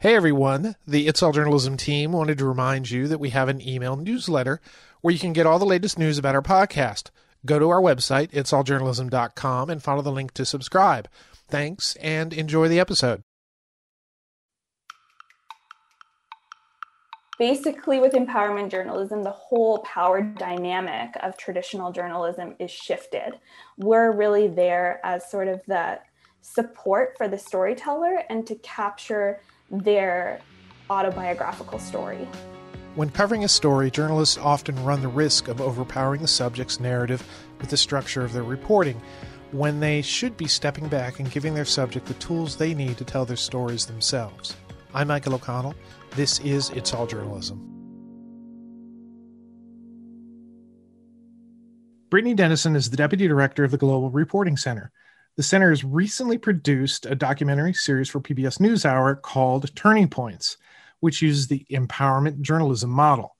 Hey everyone, the It's All Journalism team wanted to remind you that we have an email newsletter where you can get all the latest news about our podcast. Go to our website, itsalljournalism.com, and follow the link to subscribe. Thanks and enjoy the episode. Basically, with empowerment journalism, the whole power dynamic of traditional journalism is shifted. We're really there as sort of the support for the storyteller and to capture their autobiographical story. When covering a story, journalists often run the risk of overpowering the subject's narrative with the structure of their reporting, when they should be stepping back and giving their subject the tools they need to tell their stories themselves. I'm Michael O'Connell. This is It's All Journalism. Britney Dennison is the Deputy Director of the Global Reporting Center. The center has recently produced a documentary series for PBS NewsHour called Turning Points, which uses the empowerment journalism model.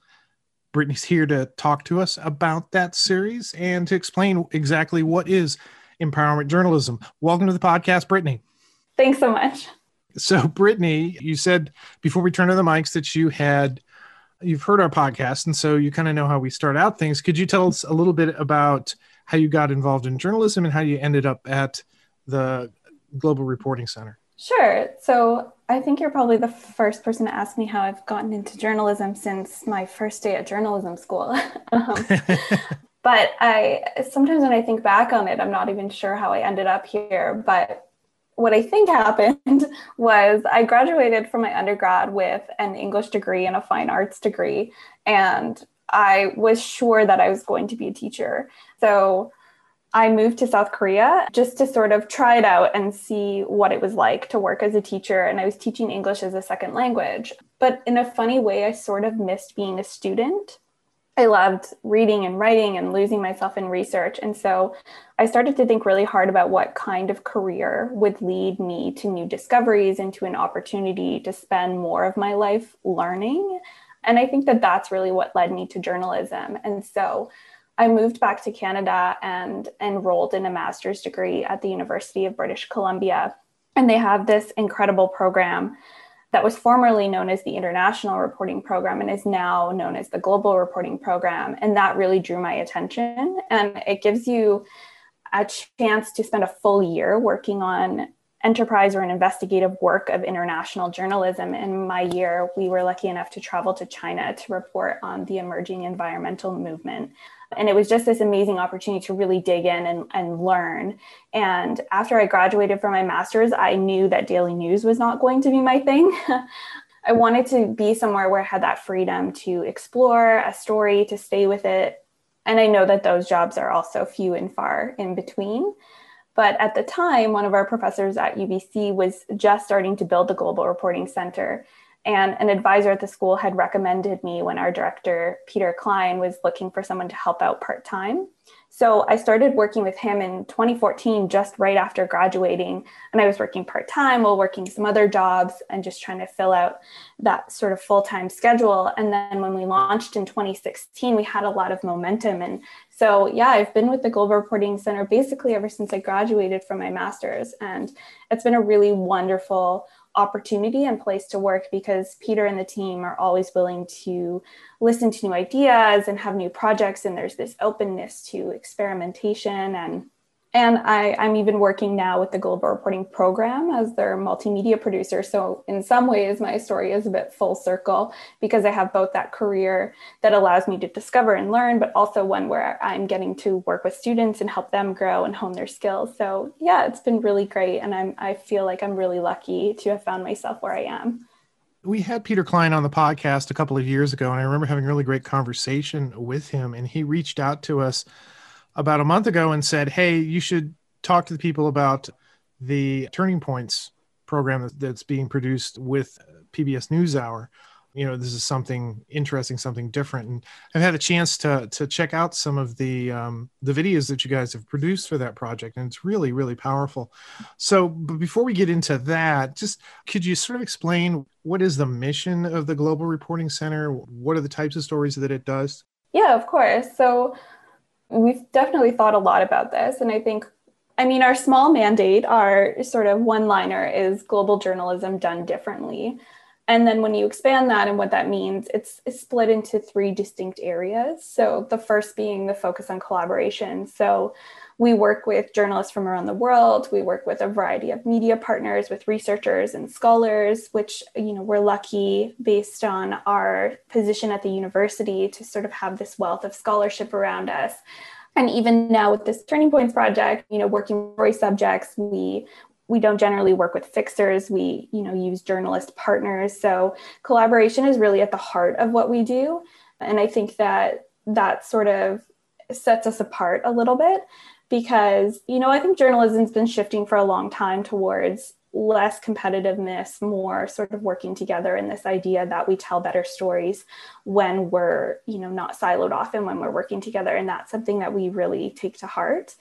Britney's here to talk to us about that series and to explain exactly what is empowerment journalism. Welcome to the podcast, Britney. Thanks so much. So, Britney, you said before we turn to the mics that you had you've heard our podcast, and so you kind of know how we start out things. Could you tell us a little bit about how you got involved in journalism and how you ended up at the Global Reporting Center? Sure. So I think you're probably the first person to ask me how I've gotten into journalism since my first day at journalism school. um, but I sometimes when I think back on it, I'm not even sure how I ended up here. But what I think happened was I graduated from my undergrad with an English degree and a fine arts degree. And I was sure that I was going to be a teacher. So I moved to South Korea just to sort of try it out and see what it was like to work as a teacher. And I was teaching English as a second language. But in a funny way, I sort of missed being a student. I loved reading and writing and losing myself in research. And so I started to think really hard about what kind of career would lead me to new discoveries and to an opportunity to spend more of my life learning. And I think that that's really what led me to journalism. And so I moved back to Canada and enrolled in a master's degree at the University of British Columbia. And they have this incredible program that was formerly known as the International Reporting Program and is now known as the Global Reporting Program. And that really drew my attention. And it gives you a chance to spend a full year working on enterprise or an investigative work of international journalism. In my year, we were lucky enough to travel to China to report on the emerging environmental movement. And it was just this amazing opportunity to really dig in and, and learn. And after I graduated from my master's, I knew that daily news was not going to be my thing. I wanted to be somewhere where I had that freedom to explore a story, to stay with it. And I know that those jobs are also few and far in between. But at the time, one of our professors at UBC was just starting to build the Global Reporting Center. And an advisor at the school had recommended me when our director, Peter Klein, was looking for someone to help out part time. So I started working with him in 2014, just right after graduating. And I was working part time while working some other jobs and just trying to fill out that sort of full time schedule. And then when we launched in 2016, we had a lot of momentum. And so, yeah, I've been with the Global Reporting Center basically ever since I graduated from my master's. And it's been a really wonderful opportunity and place to work because Peter and the team are always willing to listen to new ideas and have new projects. And there's this openness to experimentation and and I, I'm even working now with the Global Reporting Program as their multimedia producer. So, in some ways, my story is a bit full circle because I have both that career that allows me to discover and learn, but also one where I'm getting to work with students and help them grow and hone their skills. So, yeah, it's been really great. And I'm, I feel like I'm really lucky to have found myself where I am. We had Peter Klein on the podcast a couple of years ago, and I remember having a really great conversation with him. And he reached out to us about a month ago and said, "Hey, you should talk to the people about the Turning Points program that's being produced with PBS NewsHour. You know, this is something interesting, something different." And I've had a chance to to check out some of the um, the videos that you guys have produced for that project, and it's really, really powerful. So, but before we get into that, just could you sort of explain what is the mission of the Global Reporting Center? What are the types of stories that it does? Yeah, of course. So we've definitely thought a lot about this. And I think, I mean, our small mandate, our sort of one liner is global journalism done differently. And then when you expand that and what that means, it's, it's, split into three distinct areas. So the first being the focus on collaboration. So we work with journalists from around the world. We work with a variety of media partners, with researchers and scholars, which you know we're lucky based on our position at the university to sort of have this wealth of scholarship around us. And even now with this Turning Points project, you know, working story subjects, we we don't generally work with fixers we you know use journalist partners so collaboration is really at the heart of what we do and i think that that sort of sets us apart a little bit because you know i think journalism's been shifting for a long time towards less competitiveness more sort of working together in this idea that we tell better stories when we're you know not siloed off and when we're working together and that's something that we really take to heart.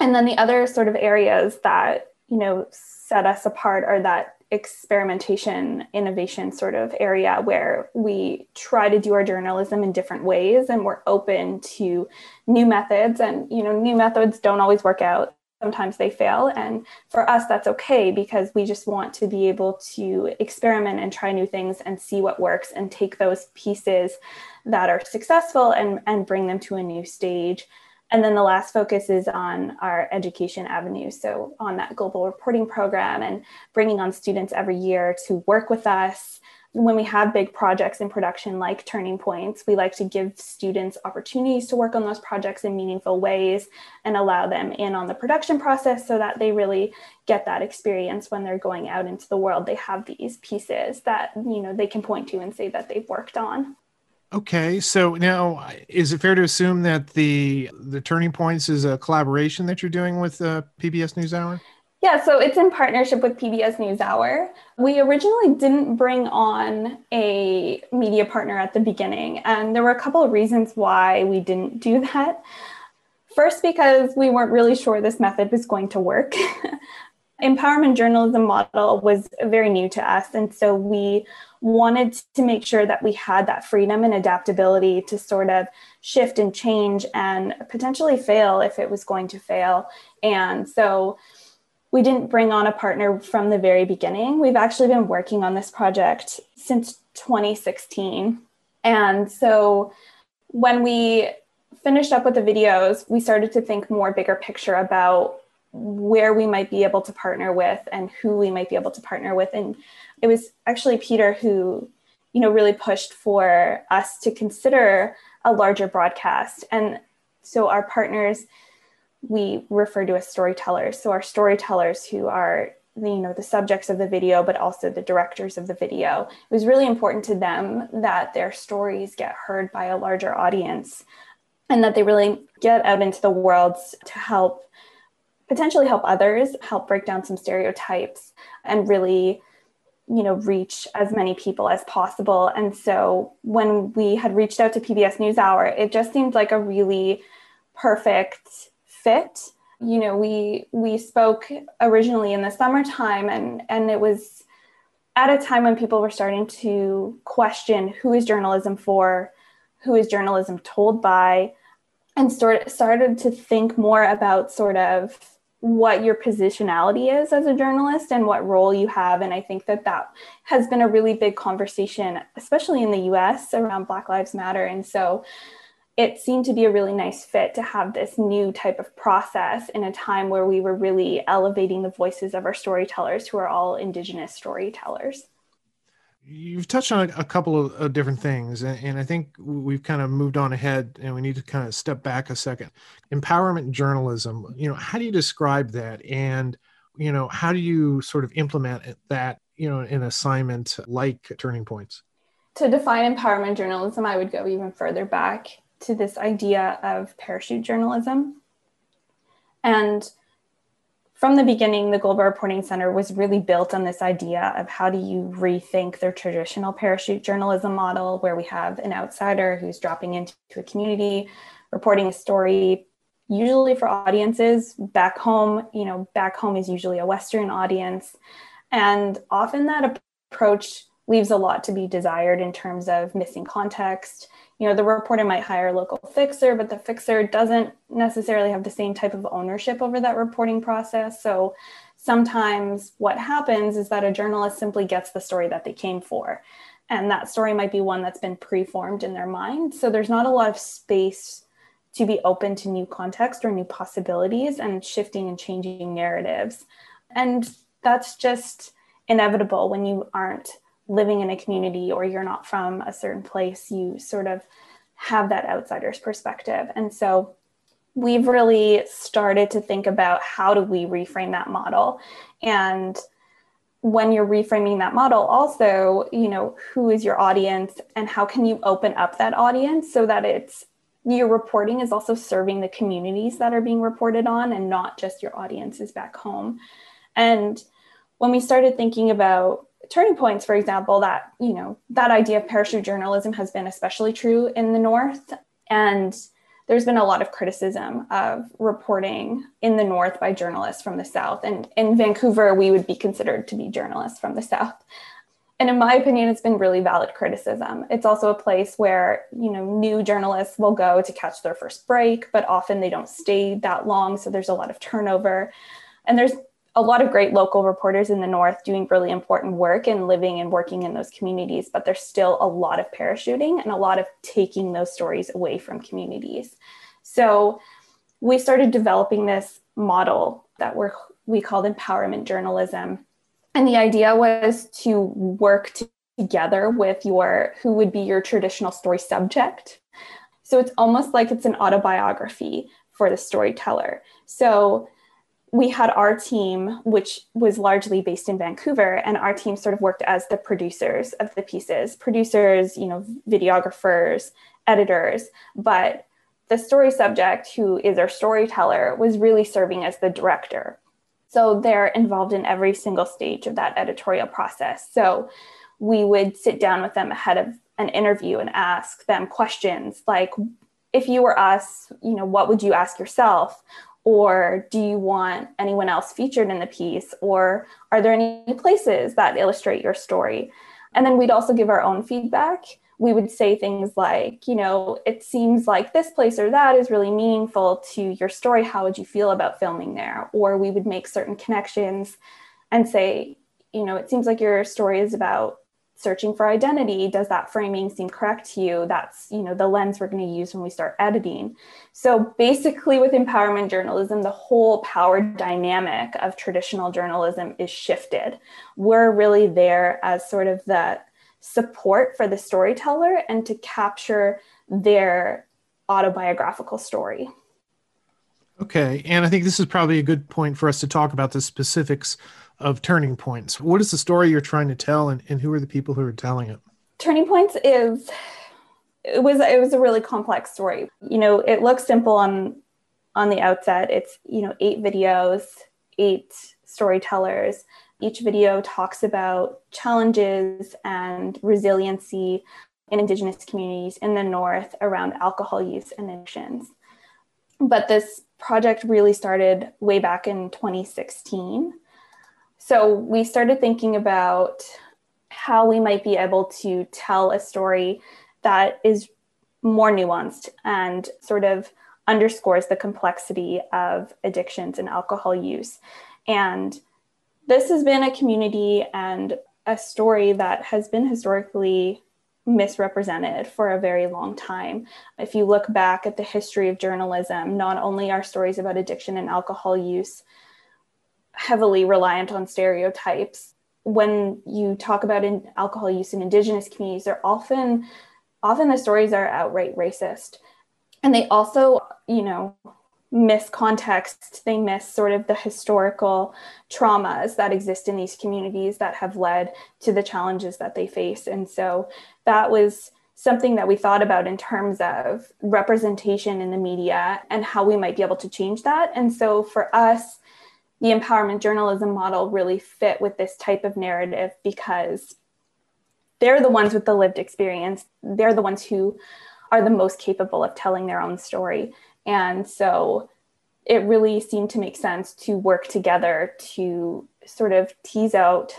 And then the other sort of areas that you know set us apart are that experimentation innovation sort of area where we try to do our journalism in different ways and we're open to new methods. And you know new methods don't always work out. Sometimes they fail. And for us that's okay because we just want to be able to experiment and try new things and see what works and take those pieces that are successful and and bring them to a new stage and then the last focus is on our education avenue. So, on that global reporting program and bringing on students every year to work with us. When we have big projects in production like Turning Points, we like to give students opportunities to work on those projects in meaningful ways and allow them in on the production process so that they really get that experience when they're going out into the world. They have these pieces that, you know, they can point to and say that they've worked on. Okay, so now is it fair to assume that the the Turning Points is a collaboration that you're doing with uh, PBS NewsHour? Yeah, so it's in partnership with PBS NewsHour. We originally didn't bring on a media partner at the beginning, and there were a couple of reasons why we didn't do that. First, because we weren't really sure this method was going to work. Empowerment journalism model was very new to us, and so we wanted to make sure that we had that freedom and adaptability to sort of shift and change and potentially fail if it was going to fail. And so we didn't bring on a partner from the very beginning. We've actually been working on this project since 2016. And so when we finished up with the videos, we started to think more bigger picture about where we might be able to partner with and who we might be able to partner with. And it was actually Peter who, you know, really pushed for us to consider a larger broadcast. And so our partners, we refer to as storytellers. So our storytellers who are the, you know the subjects of the video but also the directors of the video it was really important to them that their stories get heard by a larger audience and that they really get out into the world to help potentially help others help break down some stereotypes and really you know reach as many people as possible. And so when we had reached out to pbs newshour it just seemed like a really perfect fit. You know we we spoke originally in the summertime and and it was at a time when people were starting to question who is journalism for who is journalism told by and sort started to think more about sort of what your positionality is as a journalist and what role you have and i think that that has been a really big conversation especially in the us around black lives matter. And so it seemed to be a really nice fit to have this new type of process in a time where we were really elevating the voices of our storytellers who are all indigenous storytellers you've touched on a, couple of, of different things and, and, i think we've kind of moved on ahead and we need to kind of step back a second. Empowerment journalism you know how do you describe that? And you know how do you sort of implement that you know in assignment like turning points? To define empowerment journalism i would go even further back to this idea of parachute journalism. And from the beginning, the Global Reporting Center was really built on this idea of how do you rethink their traditional parachute journalism model, where we have an outsider who's dropping into a community, reporting a story, usually for audiences back home. You know, back home is usually a Western audience. And often that approach leaves a lot to be desired in terms of missing context you know the reporter might hire a local fixer but the fixer doesn't necessarily have the same type of ownership over that reporting process so sometimes what happens is that a journalist simply gets the story that they came for. And that story might be one that's been preformed in their mind. So there's not a lot of space to be open to new context or new possibilities and shifting and changing narratives. And that's just inevitable when you aren't living in a community or you're not from a certain place. You sort of have that outsider's perspective. And so we've really started to think about how do we reframe that model and when you're reframing that model also you know who is your audience and how can you open up that audience so that it's your reporting is also serving the communities that are being reported on and not just your audiences back home and when we started thinking about turning points for example that you know that idea of parachute journalism has been especially true in the north and there's been a lot of criticism of reporting in the North by journalists from the South. And in Vancouver, we would be considered to be journalists from the South. And in my opinion, it's been really valid criticism. It's also a place where, you know, new journalists will go to catch their first break, but often they don't stay that long. So there's a lot of turnover. And there's a lot of great local reporters in the north doing really important work and living and working in those communities but there's still a lot of parachuting and a lot of taking those stories away from communities. So we started developing this model that we're, we called empowerment journalism. And the idea was to work together with your who would be your traditional story subject. So it's almost like it's an autobiography for the storyteller. So we had our team, which was largely based in Vancouver, and our team sort of worked as the producers of the pieces, producers, you know, videographers, editors, but the story subject, who is our storyteller, was really serving as the director. So they're involved in every single stage of that editorial process. So we would sit down with them ahead of an interview and ask them questions like, if you were us, you know, what would you ask yourself? Or do you want anyone else featured in the piece? Or are there any places that illustrate your story? And then we'd also give our own feedback. We would say things like you know it seems like this place or that is really meaningful to your story. How would you feel about filming there? Or we would make certain connections and say you know it seems like your story is about searching for identity does that framing seem correct to you? That's you know the lens we're going to use when we start editing. So basically with empowerment journalism the whole power dynamic of traditional journalism is shifted. We're really there as sort of the support for the storyteller and to capture their autobiographical story. Okay and i think this is probably a good point for us to talk about the specifics of turning points. What is the story you're trying to tell and, and who are the people who are telling it? Turning points is it was it was a really complex story. You know it looks simple on on the outset. It's you know eight videos eight storytellers. Each video talks about challenges and resiliency in indigenous communities in the north around alcohol use and addictions. But this project really started way back in 2016 so we started thinking about how we might be able to tell a story that is more nuanced and sort of underscores the complexity of addictions and alcohol use. And this has been a community and a story that has been historically misrepresented for a very long time. If you look back at the history of journalism, not only are stories about addiction and alcohol use heavily reliant on stereotypes. When you talk about in alcohol use in indigenous communities, they're often often the stories are outright racist. And they also, you know, miss context, they miss sort of the historical traumas that exist in these communities that have led to the challenges that they face. And so that was something that we thought about in terms of representation in the media and how we might be able to change that. And so for us, the empowerment journalism model really fit with this type of narrative because they're the ones with the lived experience. They're the ones who are the most capable of telling their own story. And so it really seemed to make sense to work together to sort of tease out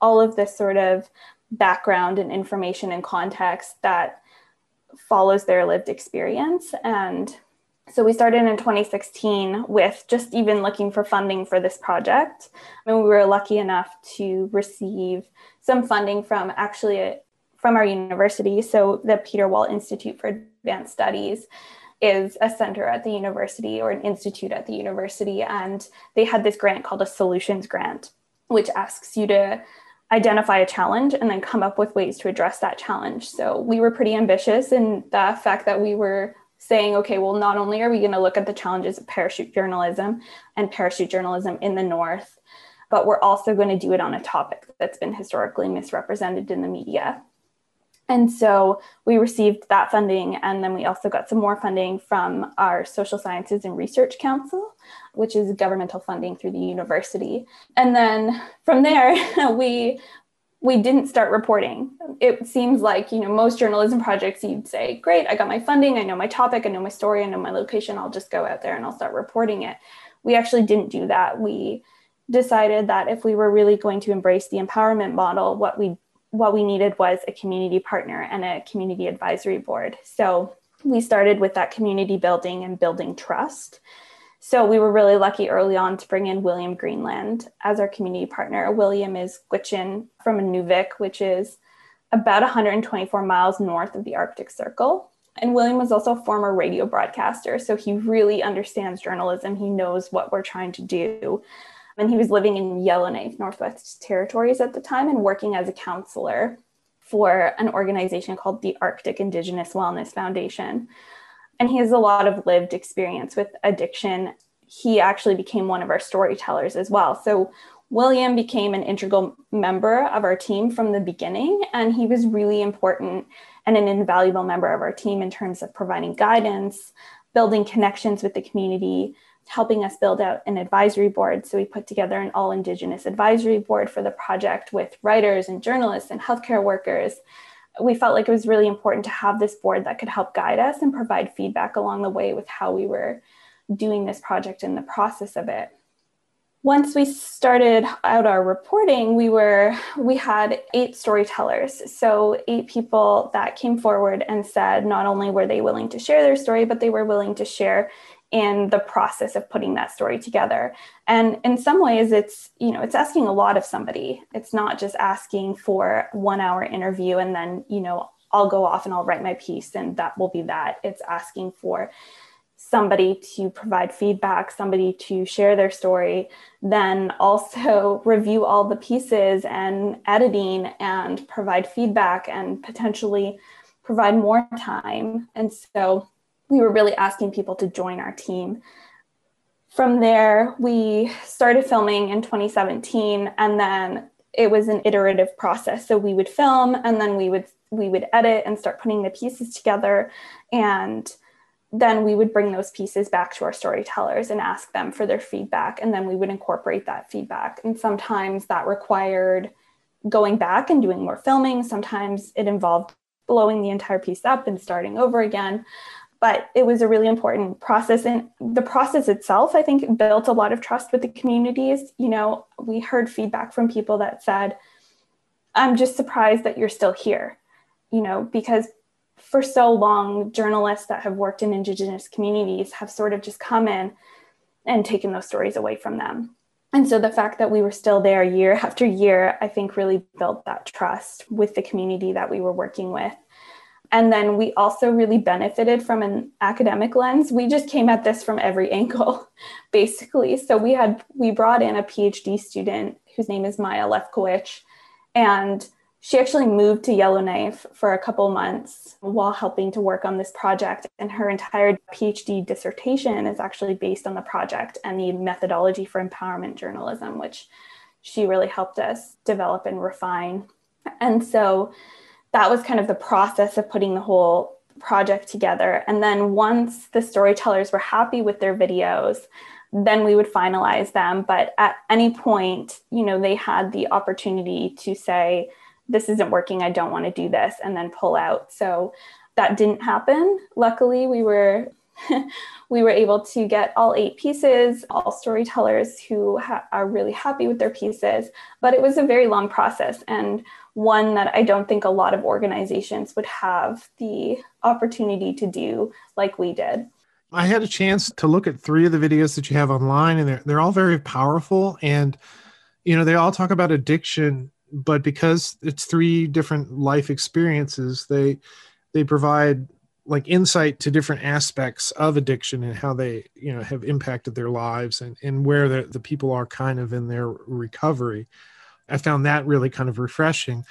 all of this sort of background and information and context that follows their lived experience and So we started in 2016 with just even looking for funding for this project. And we were lucky enough to receive some funding from actually from our university. So the Peter Wall Institute for Advanced Studies is a center at the university or an institute at the university. And they had this grant called a solutions grant, which asks you to identify a challenge and then come up with ways to address that challenge. So we were pretty ambitious in the fact that we were saying, okay, well, not only are we going to look at the challenges of parachute journalism and parachute journalism in the North, but we're also going to do it on a topic that's been historically misrepresented in the media. And so we received that funding, and then we also got some more funding from our Social Sciences and Research Council, which is governmental funding through the university. And then from there, we we didn't start reporting. It seems like, you know, most journalism projects you'd say, "Great, I got my funding, I know my topic, I know my story, I know my location, I'll just go out there and I'll start reporting it." We actually didn't do that. We decided that if we were really going to embrace the empowerment model, what we what we needed was a community partner and a community advisory board. So we started with that community building and building trust. So we were really lucky early on to bring in William Greenland as our community partner. William is Gwich'in from Inuvik, which is about 124 miles north of the Arctic Circle. And William was also a former radio broadcaster, so he really understands journalism. He knows what we're trying to do and he was living in Yellowknife, Northwest Territories at the time, and working as a counselor for an organization called the Arctic Indigenous Wellness Foundation. And he has a lot of lived experience with addiction. He actually became one of our storytellers as well. So William became an integral member of our team from the beginning, and he was really important and an invaluable member of our team in terms of providing guidance, building connections with the community, helping us build out an advisory board. So we put together an all Indigenous advisory board for the project with writers and journalists and healthcare workers. We felt like it was really important to have this board that could help guide us and provide feedback along the way with how we were doing this project and the process of it. Once we started out our reporting, we were we had eight storytellers. So eight people that came forward and said not only were they willing to share their story, but they were willing to share in the process of putting that story together. And in some ways it's you know it's asking a lot of somebody. It's not just asking for one hour interview and then you know i'll go off and i'll write my piece and that will be that. It's asking for somebody to provide feedback somebody to share their story then also review all the pieces and editing and provide feedback and potentially provide more time. And so we were really asking people to join our team. From there, we started filming in 2017, and then it was an iterative process. So we would film, and then we would we would edit and start putting the pieces together, and then we would bring those pieces back to our storytellers and ask them for their feedback, and then we would incorporate that feedback. And sometimes that required going back and doing more filming. Sometimes it involved blowing the entire piece up and starting over again but it was a really important process. And the process itself i think built a lot of trust with the communities. You know we heard feedback from people that said i'm just surprised that you're still here you know because for so long journalists that have worked in indigenous communities have sort of just come in and taken those stories away from them. And so the fact that we were still there year after year i think really built that trust with the community that we were working with and then we also really benefited from an academic lens. We just came at this from every angle, basically. So we had we brought in a PhD student whose name is Maya Lefkowich, and she actually moved to Yellowknife for a couple months while helping to work on this project. And her entire PhD dissertation is actually based on the project and the methodology for empowerment journalism, which she really helped us develop and refine. And so that was kind of the process of putting the whole project together. And then once the storytellers were happy with their videos, then we would finalize them. But at any point, you know, they had the opportunity to say, this isn't working, I don't want to do this, and then pull out. So that didn't happen. Luckily, we were we were able to get all eight pieces, all storytellers who ha- are really happy with their pieces. But it was a very long process and one that I don't think a lot of organizations would have the opportunity to do like we did. I had a chance to look at three of the videos that you have online, and they're they're all very powerful. And you know, they all talk about addiction, but because it's three different life experiences, they they provide like insight to different aspects of addiction and how they you know have impacted their lives and, and where the, the people are kind of in their recovery i found that really kind of refreshing.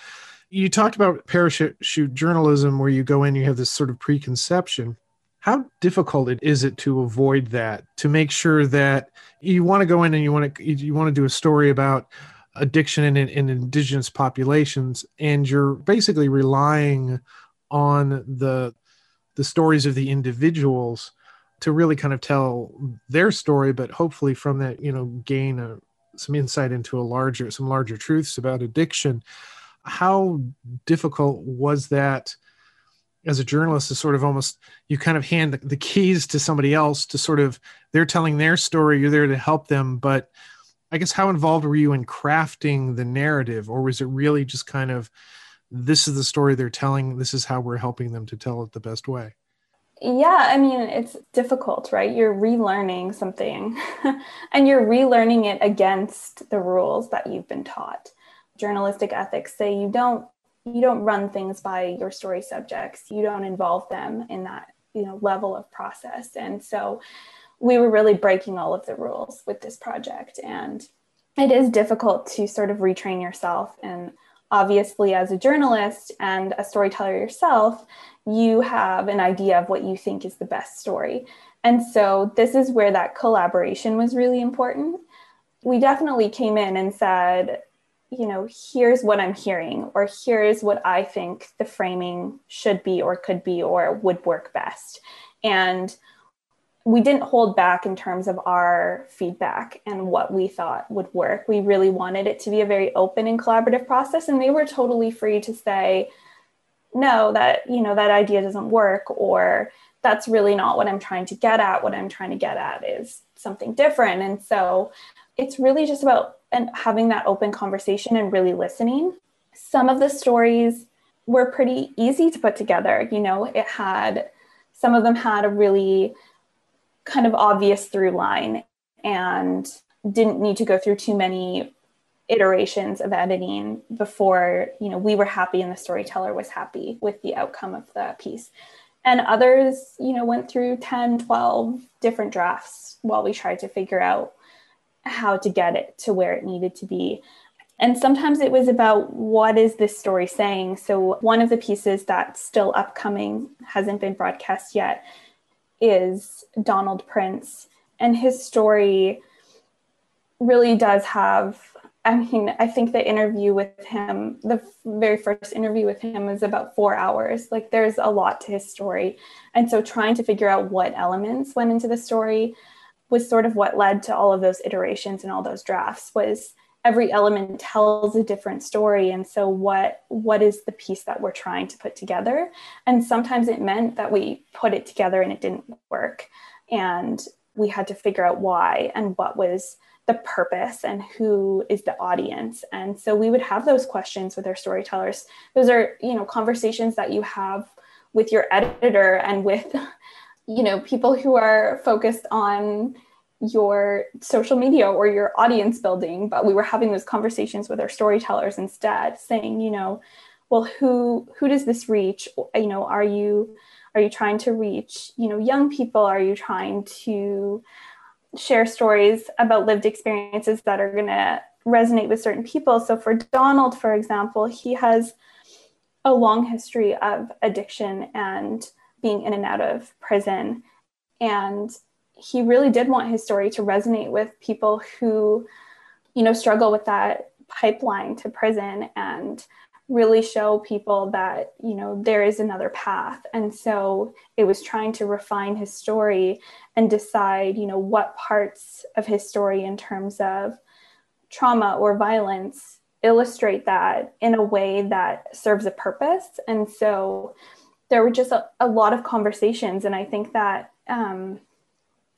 You talked about parachute journalism where you go in you have this sort of preconception. How difficult is it to avoid that to make sure that you want to go in and you want to you want to do a story about addiction in, in indigenous populations and you're basically relying on the the stories of the individuals to really kind of tell their story but hopefully from that you know gain a, some insight into a larger some larger truths about addiction. How difficult was that as a journalist to sort of almost you kind of hand the, keys to somebody else to sort of they're telling their story you're there to help them but i guess how involved were you in crafting the narrative? Or was it really just kind of this is the story they're telling this is how we're helping them to tell it the best way yeah i mean it's difficult right? You're relearning something and you're relearning it against the rules that you've been taught. Journalistic ethics say you don't you don't run things by your story subjects. You don't involve them in that you know level of process. And so we were really breaking all of the rules with this project. And it is difficult to sort of retrain yourself. And obviously as a journalist and a storyteller yourself you have an idea of what you think is the best story and so this is where that collaboration was really important we definitely came in and said you know, here's what I'm hearing, or here's what I think the framing should be, or could be, or would work best. And we didn't hold back in terms of our feedback and what we thought would work. We really wanted it to be a very open and collaborative process, and they were totally free to say, no, that, you know, that idea doesn't work, or that's really not what I'm trying to get at. What I'm trying to get at is something different. And so it's really just about and having that open conversation and really listening. Some of the stories were pretty easy to put together. You know, it had some of them had a really kind of obvious through line and didn't need to go through too many iterations of editing before you know we were happy and the storyteller was happy with the outcome of the piece and others you know went through 10 12 different drafts while we tried to figure out how to get it to where it needed to be. And sometimes it was about what is this story saying? So, one of the pieces that's still upcoming, hasn't been broadcast yet, is Donald Prince. And his story really does have, I mean, I think the interview with him, the very first interview with him was about four hours. Like, there's a lot to his story. And so, trying to figure out what elements went into the story was sort of what led to all of those iterations and all those drafts was every element tells a different story and so what what is the piece that we're trying to put together and sometimes it meant that we put it together and it didn't work and we had to figure out why and what was the purpose and who is the audience. And so we would have those questions with our storytellers. Those are you know conversations that you have with your editor and with you know people who are focused on your social media or your audience building. But we were having those conversations with our storytellers instead saying you know well who who does this reach? You know are you are you trying to reach you know young people? Are you trying to share stories about lived experiences that are going to resonate with certain people so for donald for example he has a long history of addiction and being in and out of prison. And he really did want his story to resonate with people who, you know, struggle with that pipeline to prison and really show people that, you know, there is another path. And so it was trying to refine his story and decide, you know, what parts of his story in terms of trauma or violence illustrate that in a way that serves a purpose. And so there were just a, a lot of conversations and i think that um,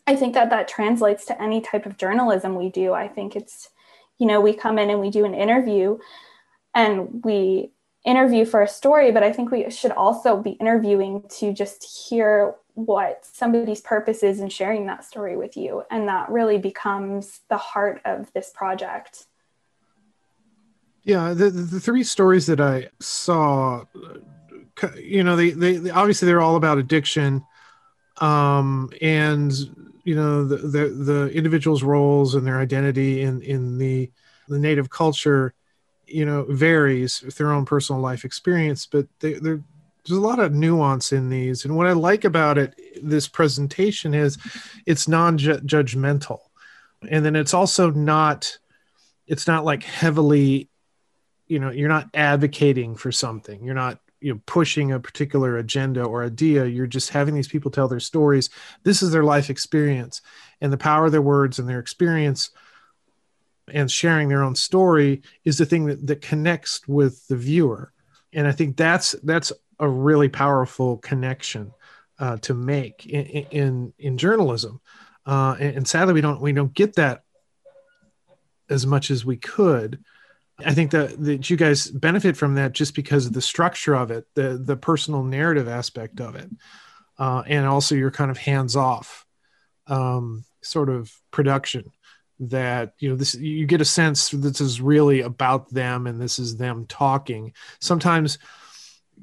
i think that that translates to any type of journalism we do i think it's you know we come in and we do an interview and we interview for a story, but I think we should also be interviewing to just hear what somebody's purpose is in sharing that story with you. And that really becomes the heart of this project. Yeah, the, the three stories that I saw, you know, they, they, they obviously they're all about addiction, um, and you know the, the the individual's roles and their identity in in the the native culture, you know, varies with their own personal life experience, but they, they're there's a lot of nuance in these. And what i like about it this presentation is it's non-judgmental. And then it's also not it's not like heavily you know you're not advocating for something. You're not you know pushing a particular agenda or idea. You're just having these people tell their stories. This is their life experience. And the power of their words and their experience and sharing their own story is the thing that, that connects with the viewer. And i think that's that's a really powerful connection uh, to make in in, in journalism. Uh, and, and sadly we don't we don't get that as much as we could. I think that that you guys benefit from that just because of the structure of it, the the personal narrative aspect of it, uh, and also your kind of hands off um, sort of production. That you know this you get a sense this is really about them and this is them talking. Sometimes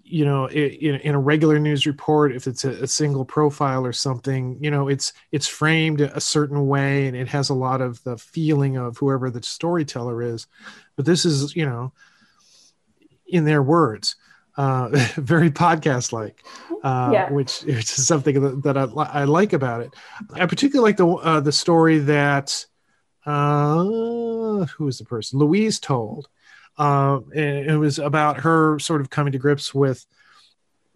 you know in, in a regular news report if it's a, a, single profile or something you know it's it's framed a certain way and it has a lot of the feeling of whoever the storyteller is but this is you know in their words uh, very podcast like uh, yeah. which, which is something that, that I, I, like about it i particularly like the uh, the story that uh, who was the person? Louise told uh, it was about her sort of coming to grips with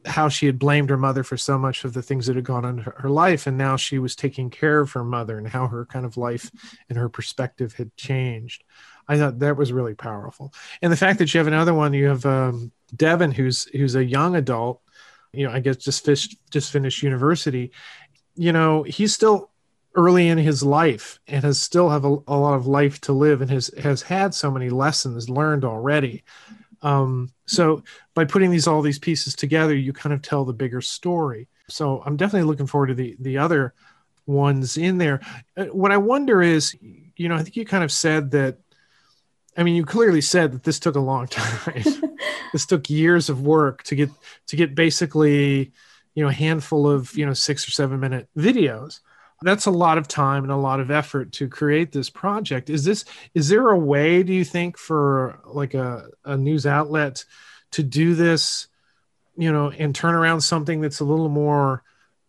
how she had blamed her mother for so much of the things that had gone on in her, life and now she was taking care of her mother and how her kind of life and her perspective had changed. I thought that was really powerful. And the fact that you have another one you have um, devin who's who's a young adult you know i guess just finished just finished university. You know he's still early in his life and has still have a, a, lot of life to live and has has had so many lessons learned already. Um, so by putting these all these pieces together you kind of tell the bigger story. So i'm definitely looking forward to the the other ones in there. Uh, what i wonder is you know i think you kind of said that i mean you clearly said that this took a long time. This took years of work to get to get basically you know a handful of you know six or seven minute videos that's a lot of time and a lot of effort to create this project is this is there a way do you think for like a, a news outlet to do this you know and turn around something that's a little more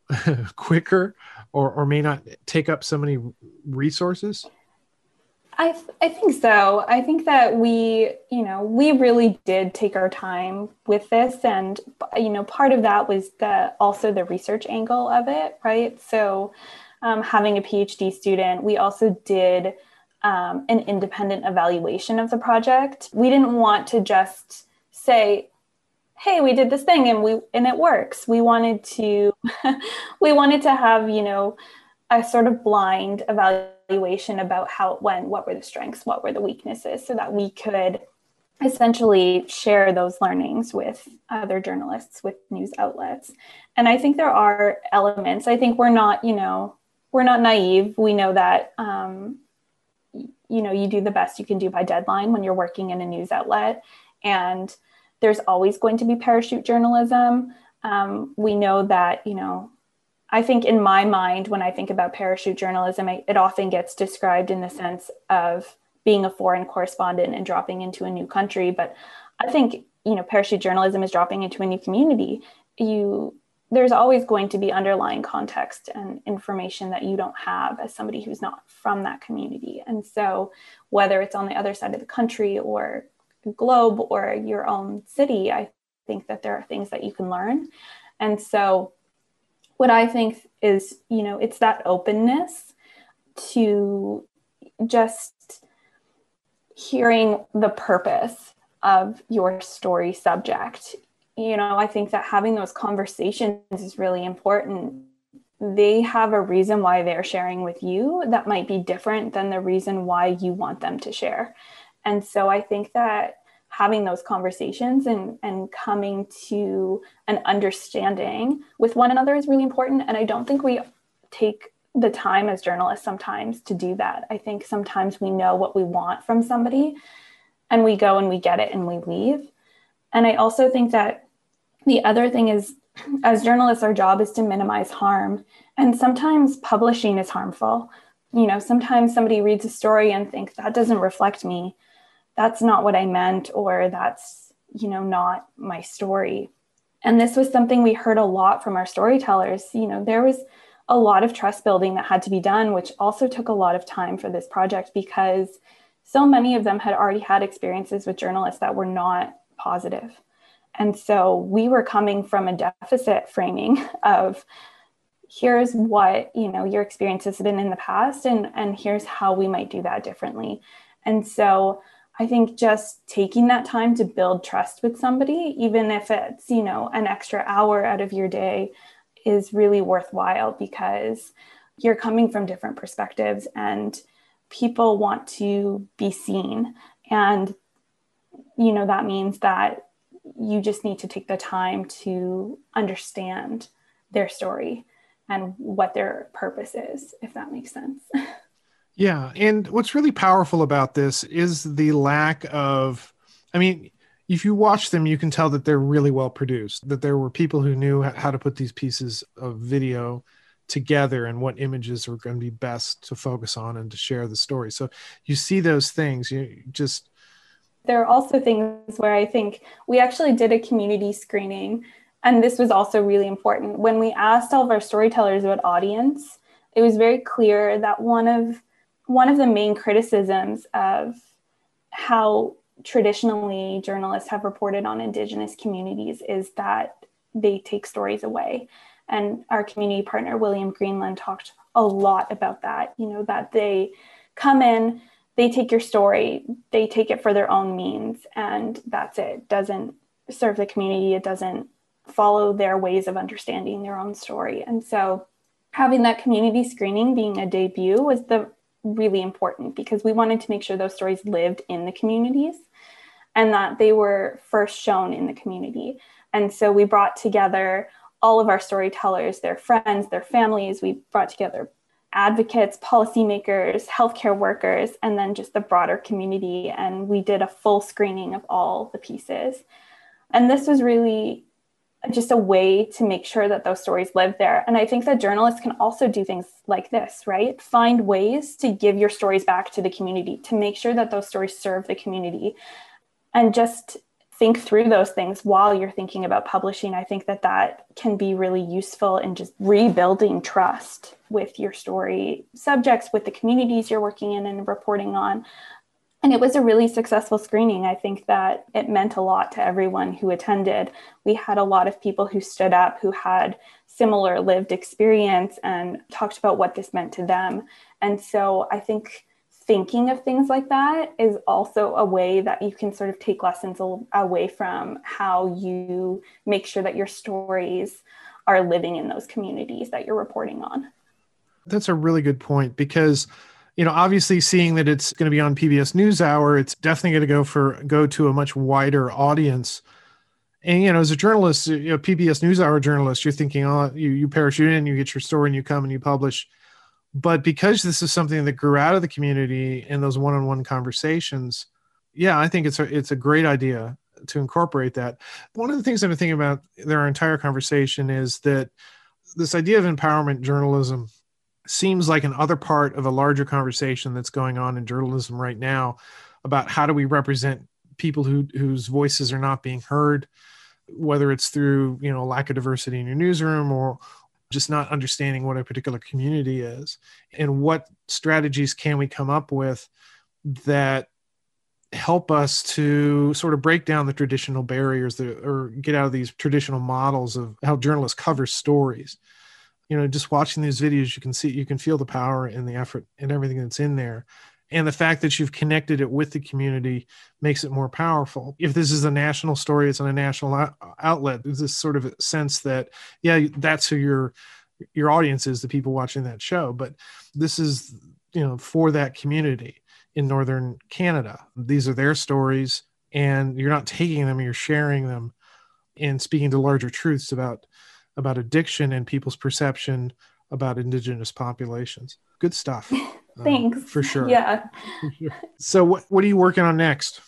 quicker or, or may not take up so many resources I, I think so. I think that we, you know, we really did take our time with this. And, you know, part of that was the also the research angle of it, right? So um, having a PhD student, we also did um, an independent evaluation of the project. We didn't want to just say, hey we did this thing and we and it works we wanted to we wanted to have you know a sort of blind evaluation about how it went what were the strengths what were the weaknesses so that we could essentially share those learnings with other journalists with news outlets and i think there are elements i think we're not you know we're not naive. We know that um, you know you do the best you can do by deadline when you're working in a news outlet, and there's always going to be parachute journalism. Um, we know that you know. I think in my mind, when I think about parachute journalism, it, it often gets described in the sense of being a foreign correspondent and dropping into a new country. But I think you know parachute journalism is dropping into a new community. You there's always going to be underlying context and information that you don't have as somebody who's not from that community. And so, whether it's on the other side of the country or globe or your own city, I think that there are things that you can learn. And so, what I think is, you know, it's that openness to just hearing the purpose of your story subject you know, I think that having those conversations is really important. They have a reason why they're sharing with you that might be different than the reason why you want them to share. And so I think that having those conversations and and coming to an understanding with one another is really important and i don't think we take the time as journalists sometimes to do that i think sometimes we know what we want from somebody and we go and we get it and we leave and i also think that the other thing is as journalists our job is to minimize harm and sometimes publishing is harmful you know sometimes somebody reads a story and thinks that doesn't reflect me that's not what I meant, or that's, you know, not my story. And this was something we heard a lot from our storytellers. You know, there was a lot of trust building that had to be done, which also took a lot of time for this project because so many of them had already had experiences with journalists that were not positive. And so we were coming from a deficit framing of here's what you know your experience has been in the past and and here's how we might do that differently and so I think just taking that time to build trust with somebody, even if it's, you know, an extra hour out of your day, is really worthwhile because you're coming from different perspectives and people want to be seen. And, you know, that means that you just need to take the time to understand their story and what their purpose is, if that makes sense. Yeah. And what's really powerful about this is the lack of, I mean, if you watch them, you can tell that they're really well produced, that there were people who knew how to put these pieces of video together and what images were going to be best to focus on and to share the story. So you see those things, you just. There are also things where I think we actually did a community screening, and this was also really important. When we asked all of our storytellers about audience, it was very clear that one of one of the main criticisms of how traditionally journalists have reported on indigenous communities is that they take stories away and our community partner william greenland talked a lot about that you know that they come in they take your story they take it for their own means and that's it doesn't serve the community it doesn't follow their ways of understanding their own story and so having that community screening being a debut was the really important because we wanted to make sure those stories lived in the communities and that they were first shown in the community. And so we brought together all of our storytellers, their friends, their families. We brought together advocates, policymakers, healthcare workers, and then just the broader community. And we did a full screening of all the pieces. And this was really just a way to make sure that those stories live there. And I think that journalists can also do things like this, right? Find ways to give your stories back to the community, to make sure that those stories serve the community. And just think through those things while you're thinking about publishing. I think that that can be really useful in just rebuilding trust with your story subjects, with the communities you're working in and reporting on. And it was a really successful screening. I think that it meant a lot to everyone who attended. We had a lot of people who stood up who had similar lived experience and talked about what this meant to them. And so I think thinking of things like that is also a way that you can sort of take lessons away from how you make sure that your stories are living in those communities that you're reporting on. That's a really good point because you know, obviously seeing that it's going to be on PBS NewsHour, it's definitely going to go for go to a much wider audience. And you know, as a journalist, you know, PBS NewsHour journalist, you're thinking, oh, you you parachute in, you get your story, and you come and you publish. But because this is something that grew out of the community in those one-on-one conversations, yeah, I think it's a it's a great idea to incorporate that. One of the things I've been thinking about their entire conversation is that this idea of empowerment journalism seems like another part of a larger conversation that's going on in journalism right now about how do we represent people who whose voices are not being heard whether it's through you know lack of diversity in your newsroom or just not understanding what a particular community is and what strategies can we come up with that help us to sort of break down the traditional barriers that, or get out of these traditional models of how journalists cover stories. You know just watching these videos you can see you can feel the power and the effort and everything that's in there and the fact that you've connected it with the community makes it more powerful if this is a national story it's on a national outlet there's this sort of sense that yeah that's who your your audience is the people watching that show but this is you know for that community in northern canada these are their stories and you're not taking them, you're sharing them and speaking to larger truths about about addiction and people's perception about indigenous populations. Good stuff. Thanks. Um, for sure. Yeah. So what what are you working on next?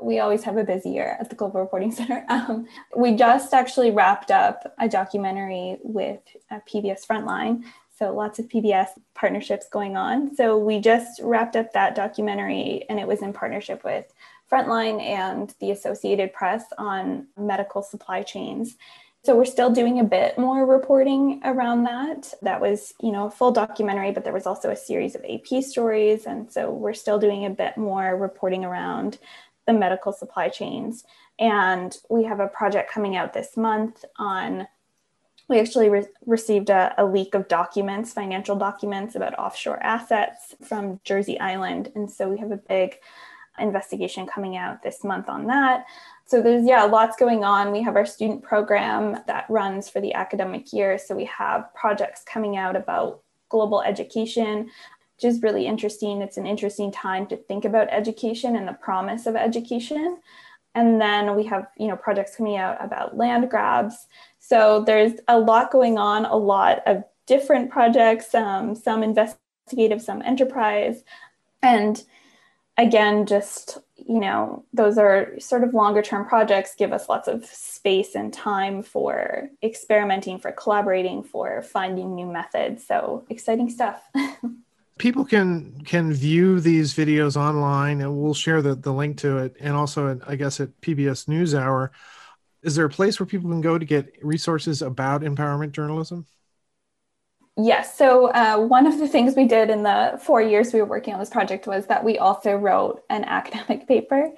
we always have a busy year at the Global Reporting Centre. Um, we just actually wrapped up a documentary with uh, PBS Frontline. So lots of PBS partnerships going on. So we just wrapped up that documentary, and it was in partnership with Frontline and the Associated Press on medical supply chains. So we're still doing a bit more reporting around that. That was, you know, a full documentary, but there was also a series of AP stories. And so we're still doing a bit more reporting around the medical supply chains. And we have a project coming out this month on. We actually re- received a, a leak of documents, financial documents about offshore assets from Jersey Island. And so we have a big investigation coming out this month on that. So there's yeah, lots going on. We have our student program that runs for the academic year. So we have projects coming out about global education, which is really interesting. It's an interesting time to think about education and the promise of education. And then we have, you know, projects coming out about land grabs. So there's a lot going on, a lot of different projects, um, some investigative, some enterprise. And again, just, you know, those are sort of longer term projects, give us lots of space and time for experimenting, for collaborating, for finding new methods. So exciting stuff. people can can view these videos online and we'll share the, the link to it and also at, i guess at pbs newshour is there a place where people can go to get resources about empowerment journalism yes so uh, one of the things we did in the four years we were working on this project was that we also wrote an academic paper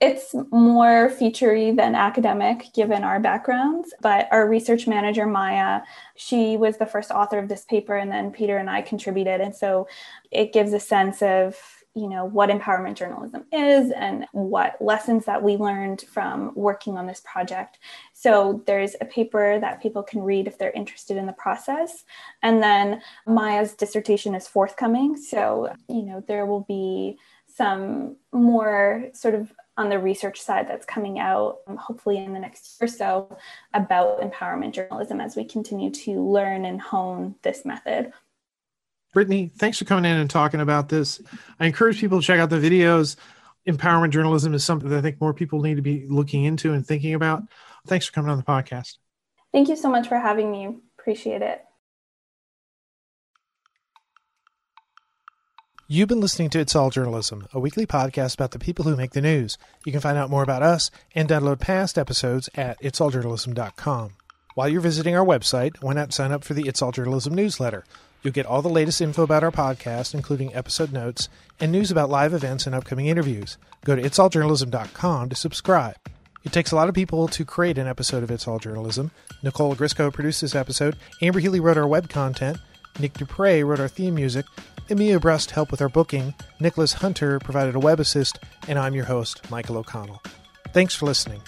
it's more featurey than academic given our backgrounds, but our research manager, Maya, she was the first author of this paper, and then Peter and I contributed. And so it gives a sense of you know what empowerment journalism is and what lessons that we learned from working on this project. So there's a paper that people can read if they're interested in the process. And then maya's dissertation is forthcoming. So you know there will be some more sort of on the research side that's coming out, um, hopefully in the next year or so, about empowerment journalism as we continue to learn and hone this method. Britney, thanks for coming in and talking about this. I encourage people to check out the videos. Empowerment journalism is something that I think more people need to be looking into and thinking about. Thanks for coming on the podcast. Thank you so much for having me. Appreciate it. You've been listening to It's All Journalism, a weekly podcast about the people who make the news. You can find out more about us and download past episodes at itsalljournalism.com. While you're visiting our website, why not sign up for the It's All Journalism newsletter? You'll get all the latest info about our podcast, including episode notes and news about live events and upcoming interviews. Go to itsalljournalism.com to subscribe. It takes a lot of people to create an episode of It's All Journalism. Nicole Grisco produced this episode, Amber Healy wrote our web content, Nick Dupre wrote our theme music, Emilia Brust helped with our booking, Nicholas Hunter provided a web assist, and I'm your host, Michael O'Connell. Thanks for listening.